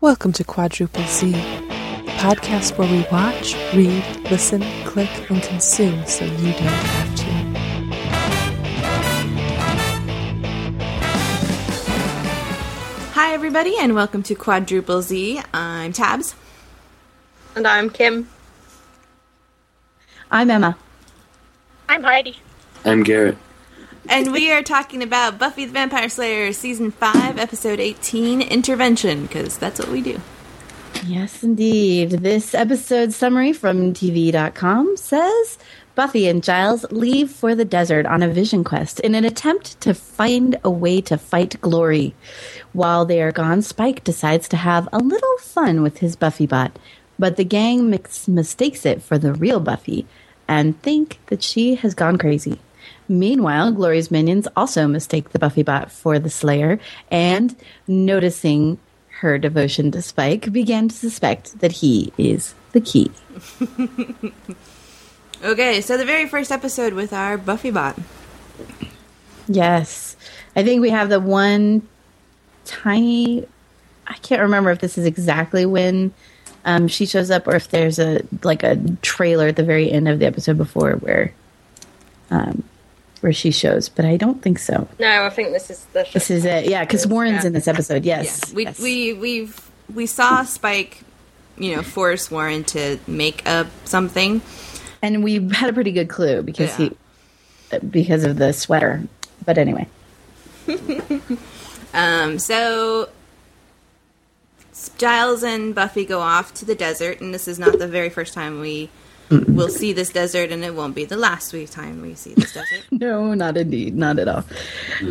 Welcome to Quadruple Z, the podcast where we watch, read, listen, click, and consume so you don't have to. Hi, everybody, and welcome to Quadruple Z. I'm Tabz. And I'm Kim. I'm Emma. I'm Heidi. I'm Garrett. And we are talking about Buffy the Vampire Slayer, Season 5, Episode 18, Intervention, because that's what we do. Yes, indeed. This episode summary from TV.com says Buffy and Giles leave for the desert on a vision quest in an attempt to find a way to fight Glory. While they are gone, Spike decides to have a little fun with his Buffy bot, but the gang mistakes it for the real Buffy and think that she has gone crazy. Meanwhile, Glory's minions also mistake the Buffy bot for the Slayer and, noticing her devotion to Spike, began to suspect that he is the key. Okay, so the very first episode with our Buffy bot. Yes. I think we have the one tiny. I can't remember if this is exactly when um, she shows up or if there's a like a trailer at the very end of the episode before where um, where she shows, but I don't think so. No, I think this is the. This is it. Yeah, because Warren's Yeah. in this episode. Yes. Yeah, we, yes. we, we've, we saw Spike, you know, force Warren to make up something. and we had a pretty good clue because Yeah. he because of the sweater. But anyway. Um, so Giles and Buffy go off to the desert, and this is not the very first time we will see this desert, and it won't be the last we- time we see this desert. No, not indeed, not at all.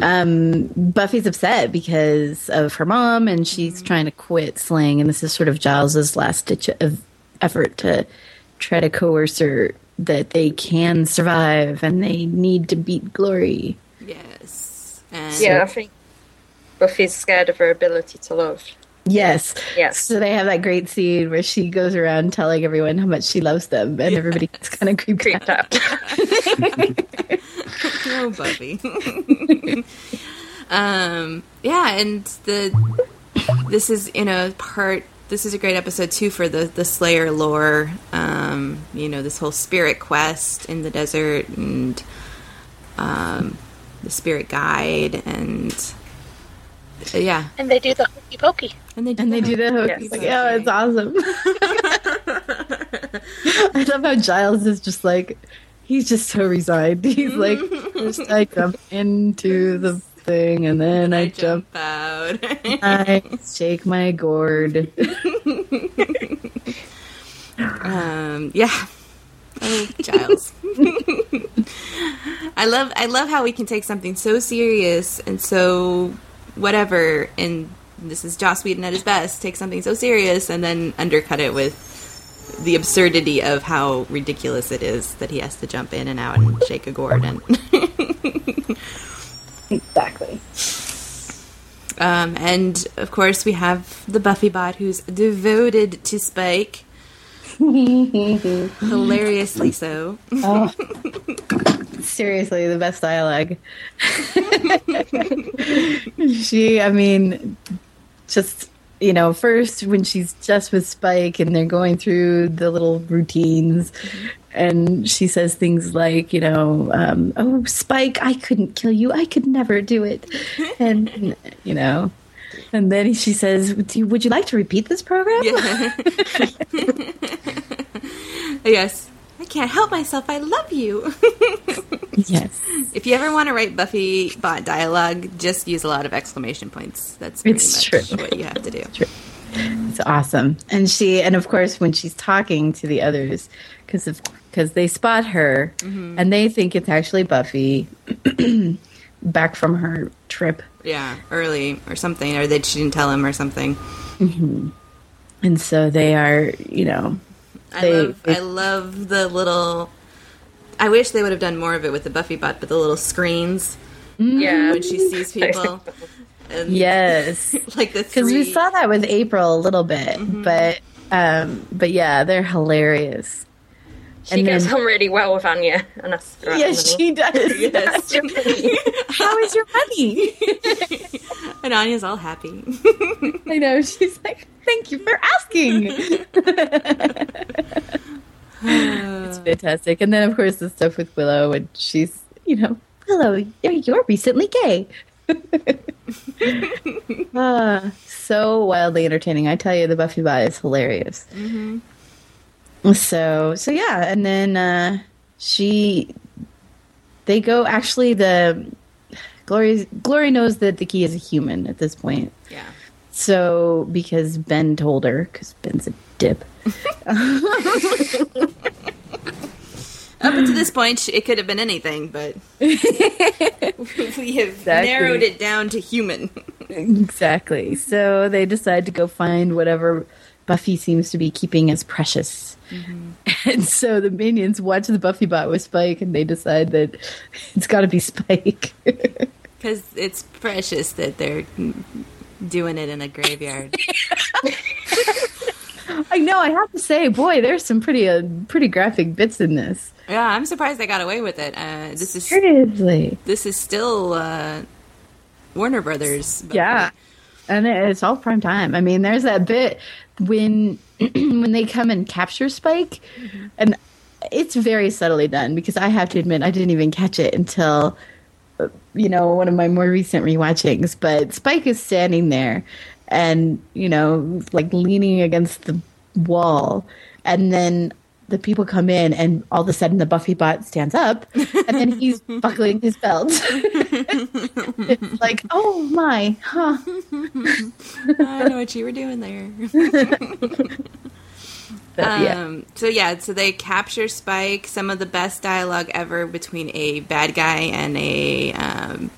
Um, Buffy's upset because of her mom, and she's trying to quit slaying. And this is sort of Giles's last ditch of effort to try to coerce her that they can survive and they need to beat Glory. yes. And Yeah, I think Buffy's scared of her ability to love. Yes, Yes. So they have that great scene where she goes around telling everyone how much she loves them, and everybody gets kind of creeped, Creeped out. out. Oh, Buffy. um, yeah, and the this is you know part. This is a great episode too for the the Slayer lore. Um, you know this whole spirit quest in the desert and um, the spirit guide and uh, yeah, And they do the hokey pokey. And they do And they do the hokey. Yes. Oh, it's awesome. I love how Giles is just like he's just so resigned. He's like, first I jump into the thing, and then I, I jump. jump out. I shake my gourd. um, yeah. Oh, Giles. I love I love how we can take something so serious and so whatever and this is Joss Whedon at his best, take something so serious and then undercut it with the absurdity of how ridiculous it is that he has to jump in and out and shake a gourd and exactly. um, and of course we have the Buffy bot who's devoted to Spike. Hilariously so. Oh. Seriously, the best dialogue. she, I mean, just you know, first when she's just with Spike and they're going through the little routines, and she says things like, you know, um, "Oh, Spike, I couldn't kill you. I could never do it," and you know. And then she says, "Would you, would you like to repeat this program?" Yes. I can't help myself. I love you. Yes. if you ever want to write Buffy bot dialogue, just use a lot of exclamation points. That's pretty It's much true. what you have to do. It's awesome. And she, and of course, when she's talking to the others, because of because they spot her mm-hmm. and they think it's actually Buffy back from her trip, Yeah, early or something, or that she didn't tell him or something. Mm-hmm. and so they are, you know, I They- love, I love the little. I wish they would have done more of it with the Buffy bot, but the little screens Yeah. when she sees people, and yes, like the because we saw that with April a little bit, but um, but yeah, they're hilarious. She And gets then- on really well with Anya and out Yes, she does. Yes. How is your money? and Anya's all happy. I know. She's like, thank you for asking. It's fantastic. And then, of course, the stuff with Willow, and she's, you know, Willow, you're, recently gay. Ah, so wildly entertaining. I tell you, the Buffy bot is hilarious. So, so yeah, and then uh, she, they go. Actually, the Glory Glory knows that the key is a human at this point. yeah. So, because Ben told her, because Ben's a dip. Up until this point, it could have been anything, but we have Exactly. narrowed it down to human. exactly. So they decide to go find whatever Buffy seems to be keeping as precious. Mm-hmm. And so the minions watch the Buffy bot with Spike, and they decide that it's got to be Spike. Because it's precious that they're doing it in a graveyard. I know. I have to say, boy, there's some pretty uh, pretty graphic bits in this. yeah, I'm surprised they got away with it. Uh, this is Seriously. this is still uh, Warner Brothers. but- Yeah, and it's all prime time. I mean, there's that bit when when they come and capture Spike, and it's very subtly done because I have to admit I didn't even catch it until you know one of my more recent rewatchings. But Spike is standing there, and you know, like leaning against the wall, and then. The people come in, and all of a sudden, the Buffy bot stands up, and then he's buckling his belt. it's like, oh my, huh? I know what you were doing there. But, yeah. Um, so yeah, so they capture Spike. Some of the best dialogue ever between a bad guy and a, um,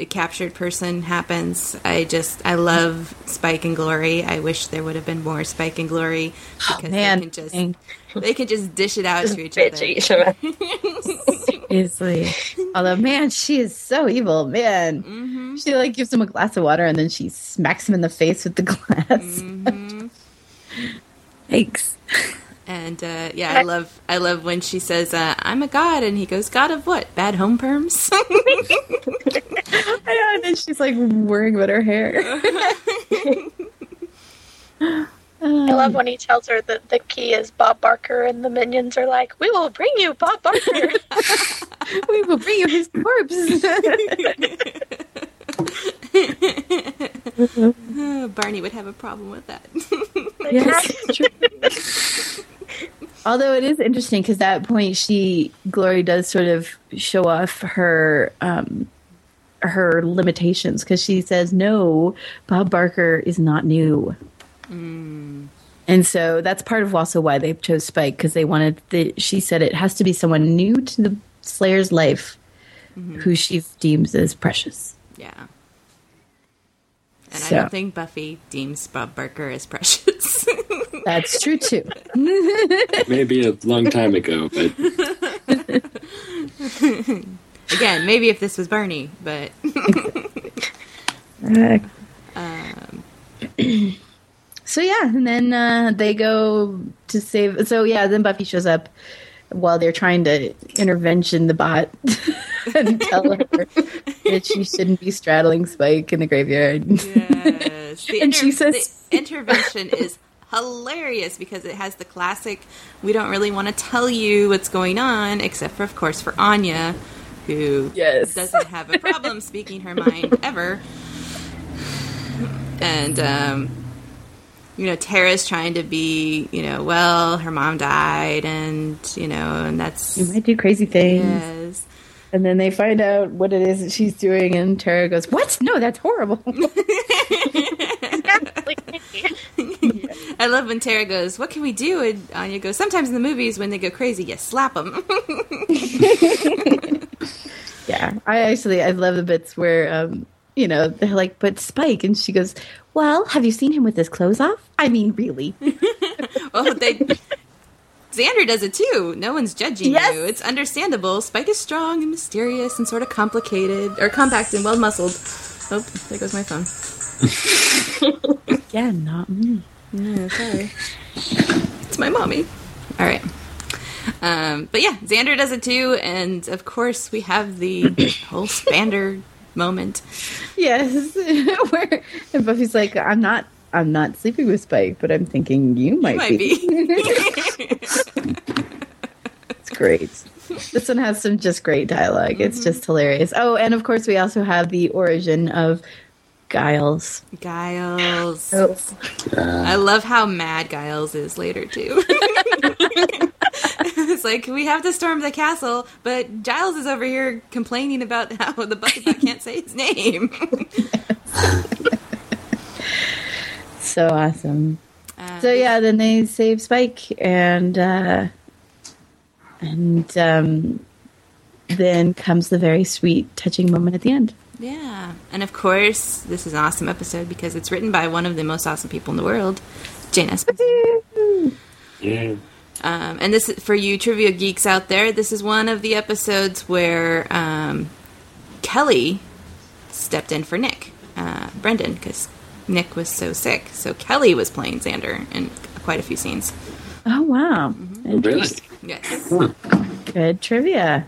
a captured person happens. I just I love Spike and Glory. I wish there would have been more Spike and Glory because Oh, man, they can just they can just dish it out Just to each other. each other. Seriously. Although, man, she is so evil, man. Mm-hmm. She like gives him a glass of water and then she smacks him in the face with the glass. Mm-hmm. Thanks. And uh, yeah, I love I love when she says, uh, "I'm a god," and he goes, "God of what? Bad home perms." I know, and then she's like worrying about her hair. I love when he tells her that the key is Bob Barker, and the minions are like, "We will bring you Bob Barker." we will bring you his corpse. Uh, Barney would have a problem with that. yes. Although it is interesting because at that point she Glory does sort of show off her um, her limitations because she says no, Bob Barker is not new, and so that's part of also why they chose Spike because they wanted the she said it has to be someone new to the Slayer's life who she deems as precious. yeah. And I don't think Buffy deems Bob Barker as precious. That's true too. Maybe a long time ago, but Again, maybe if this was Barney, but So yeah, and then uh, they go to save. So yeah, then Buffy shows up while they're trying to intervention the bot and tell her that she shouldn't be straddling Spike in the graveyard. yes. The And she says- the intervention is hilarious because it has the classic. We don't really want to tell you what's going on, except for, of course, for Anya, who Yes. doesn't have a problem speaking her mind ever. And um, you know, Tara's trying to be, you know, well, her mom died, and you know, and that's You might do crazy things. yes. And then they find out what it is that she's doing, and Tara goes, What? No, that's horrible. I love when Tara goes, "What can we do?" And Anya goes, "Sometimes in the movies, when they go crazy, you slap them." yeah. I actually, I love the bits where, um, you know, they're like, But Spike. And she goes, Well, have you seen him with his clothes off? I mean, really? well, they. Xander does it too. No one's judging Yes. you. It's understandable. Spike is strong and mysterious and sort of complicated, or compact and well muscled. Oh, there goes my phone. yeah, not me. Yeah, sorry. it's my mommy. All right. Um, but yeah, Xander does it too, and of course we have the whole Spander moment. Yes, where and Buffy's like, I'm not, I'm not sleeping with Spike, but I'm thinking you might, Might be. be. It's great. This one has some just great dialog It's just hilarious. Oh, and of course we also have the origin of Giles. Giles. Oh, I love how mad Giles is later too. it's like we have to storm the castle, but Giles is over here complaining about how the Buffybot can't say his name. So awesome. Uh, So yeah, then they save Spike and uh and um then comes the very sweet touching moment at the end. yeah, and of course, this is an awesome episode because it's written by one of the most awesome people in the world, Jane Espenson. Yeah. Um, and this, for you trivia geeks out there, this is one of the episodes where um, Kelly stepped in for Nick, uh, Brendon, because Nick was so sick. So Kelly was playing Xander in quite a few scenes. Oh wow. Really? Yes. Good trivia.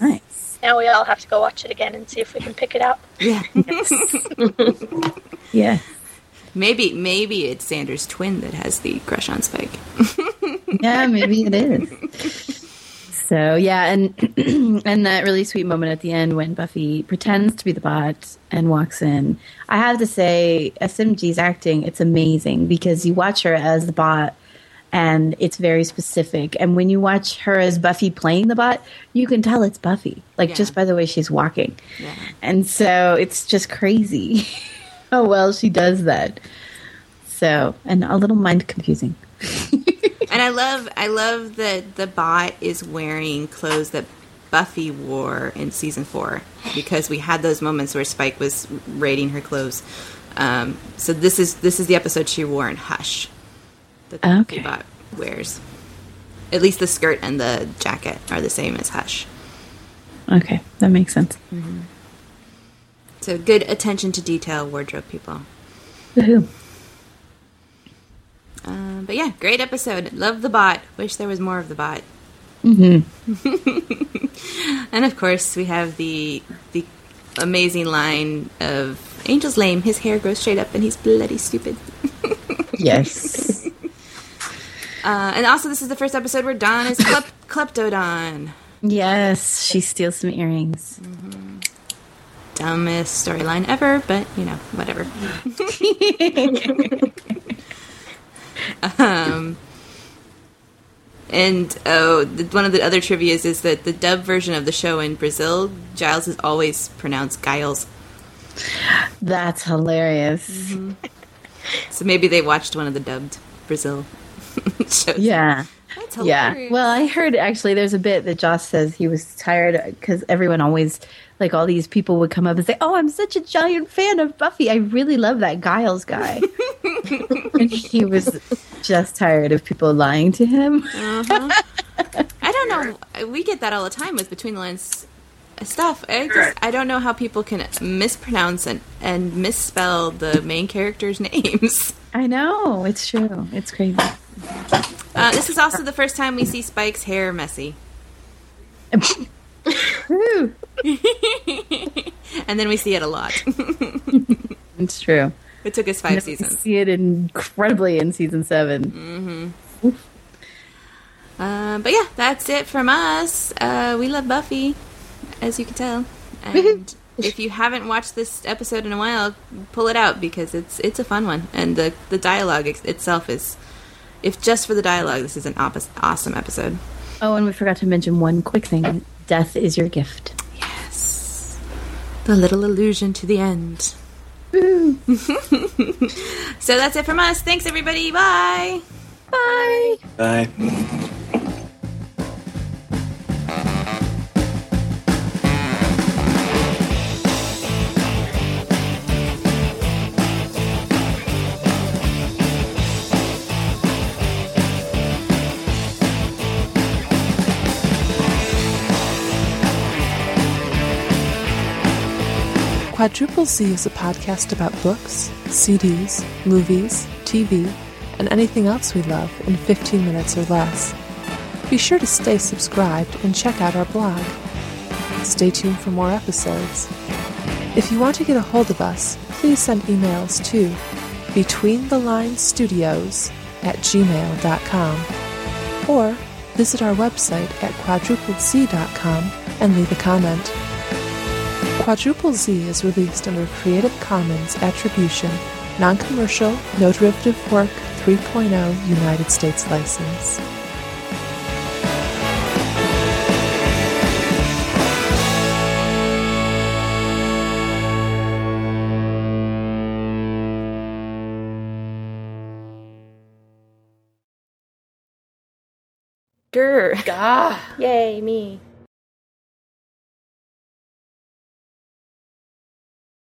Nice. Now we all have to go watch it again and see if we can pick it out. Yeah. Yeah. maybe, maybe it's Xander's twin that has the crush on Spike. Yeah, maybe it is. So yeah, and and that really sweet moment at the end when Buffy pretends to be the bot and walks in. I have to say, SMG's acting it's amazing because you watch her as the bot and it's very specific. And when you watch her as Buffy playing the bot, you can tell it's Buffy, like Yeah. just by the way she's walking. Yeah. And so it's just crazy how well she does that. So and a little mind confusing. And I love, I love that the bot is wearing clothes that Buffy wore in season four because we had those moments where Spike was raiding her clothes. Um, so this is this is the episode she wore in Hush that the Okay. Buffy bot wears. At least the skirt and the jacket are the same as Hush. Okay, that makes sense. So good attention to detail, wardrobe people. Woohoo. Um, but yeah, great episode. Love the bot. Wish there was more of the bot. and of course, we have the the amazing line of Angel's lame. His hair grows straight up, and he's bloody stupid. Yes. Uh, and also, this is the first episode where Dawn is klep- kleptodon. yes, she steals some earrings. Dumbest storyline ever, but you know, whatever. um, and oh, the, one of the other trivia's is that the dub version of the show in Brazil, Giles is always pronounced Giles. That's hilarious. So maybe they watched one of the dubbed Brazil. Yeah. That's Yeah. Well, I heard actually there's a bit that Joss says he was tired because everyone always, like all these people would come up and say, Oh, I'm such a giant fan of Buffy. I really love that Giles guy. and he was just tired of people lying to him. Uh-huh. I don't know. We get that all the time with between the lines stuff. I just I don't know how people can mispronounce and, and misspell the main characters' names. I know. It's true. It's crazy. Uh, this is also the first time we see Spike's hair messy, and then we see it a lot. It's true. it took us five We seasons. see it incredibly in season seven. Uh, but yeah, that's it from us. Uh, we love Buffy, as you can tell. And if you haven't watched this episode in a while, pull it out because it's it's a fun one, and the the dialogue ex- itself is. If just for the dialogue, this is an opposite, awesome episode. Oh, and we forgot to mention one quick thing. Death is your gift. Yes. The little allusion to the end. so that's it from us. Thanks, everybody. Bye. Bye. Bye. Quadruple Z is a podcast about books, CDs, movies, TV, and anything else we love in 15 minutes or less. Be sure to stay subscribed and check out our blog. Stay tuned for more episodes. If you want to get a hold of us, please send emails to betweenthelines.studios at gmail.com or visit our website at quadrupledz.com and leave a comment. Quadruple Z is released under Creative Commons Attribution, Non Commercial, No Derivative Work 3.0 United States license. Grr. Gah. Yay, me.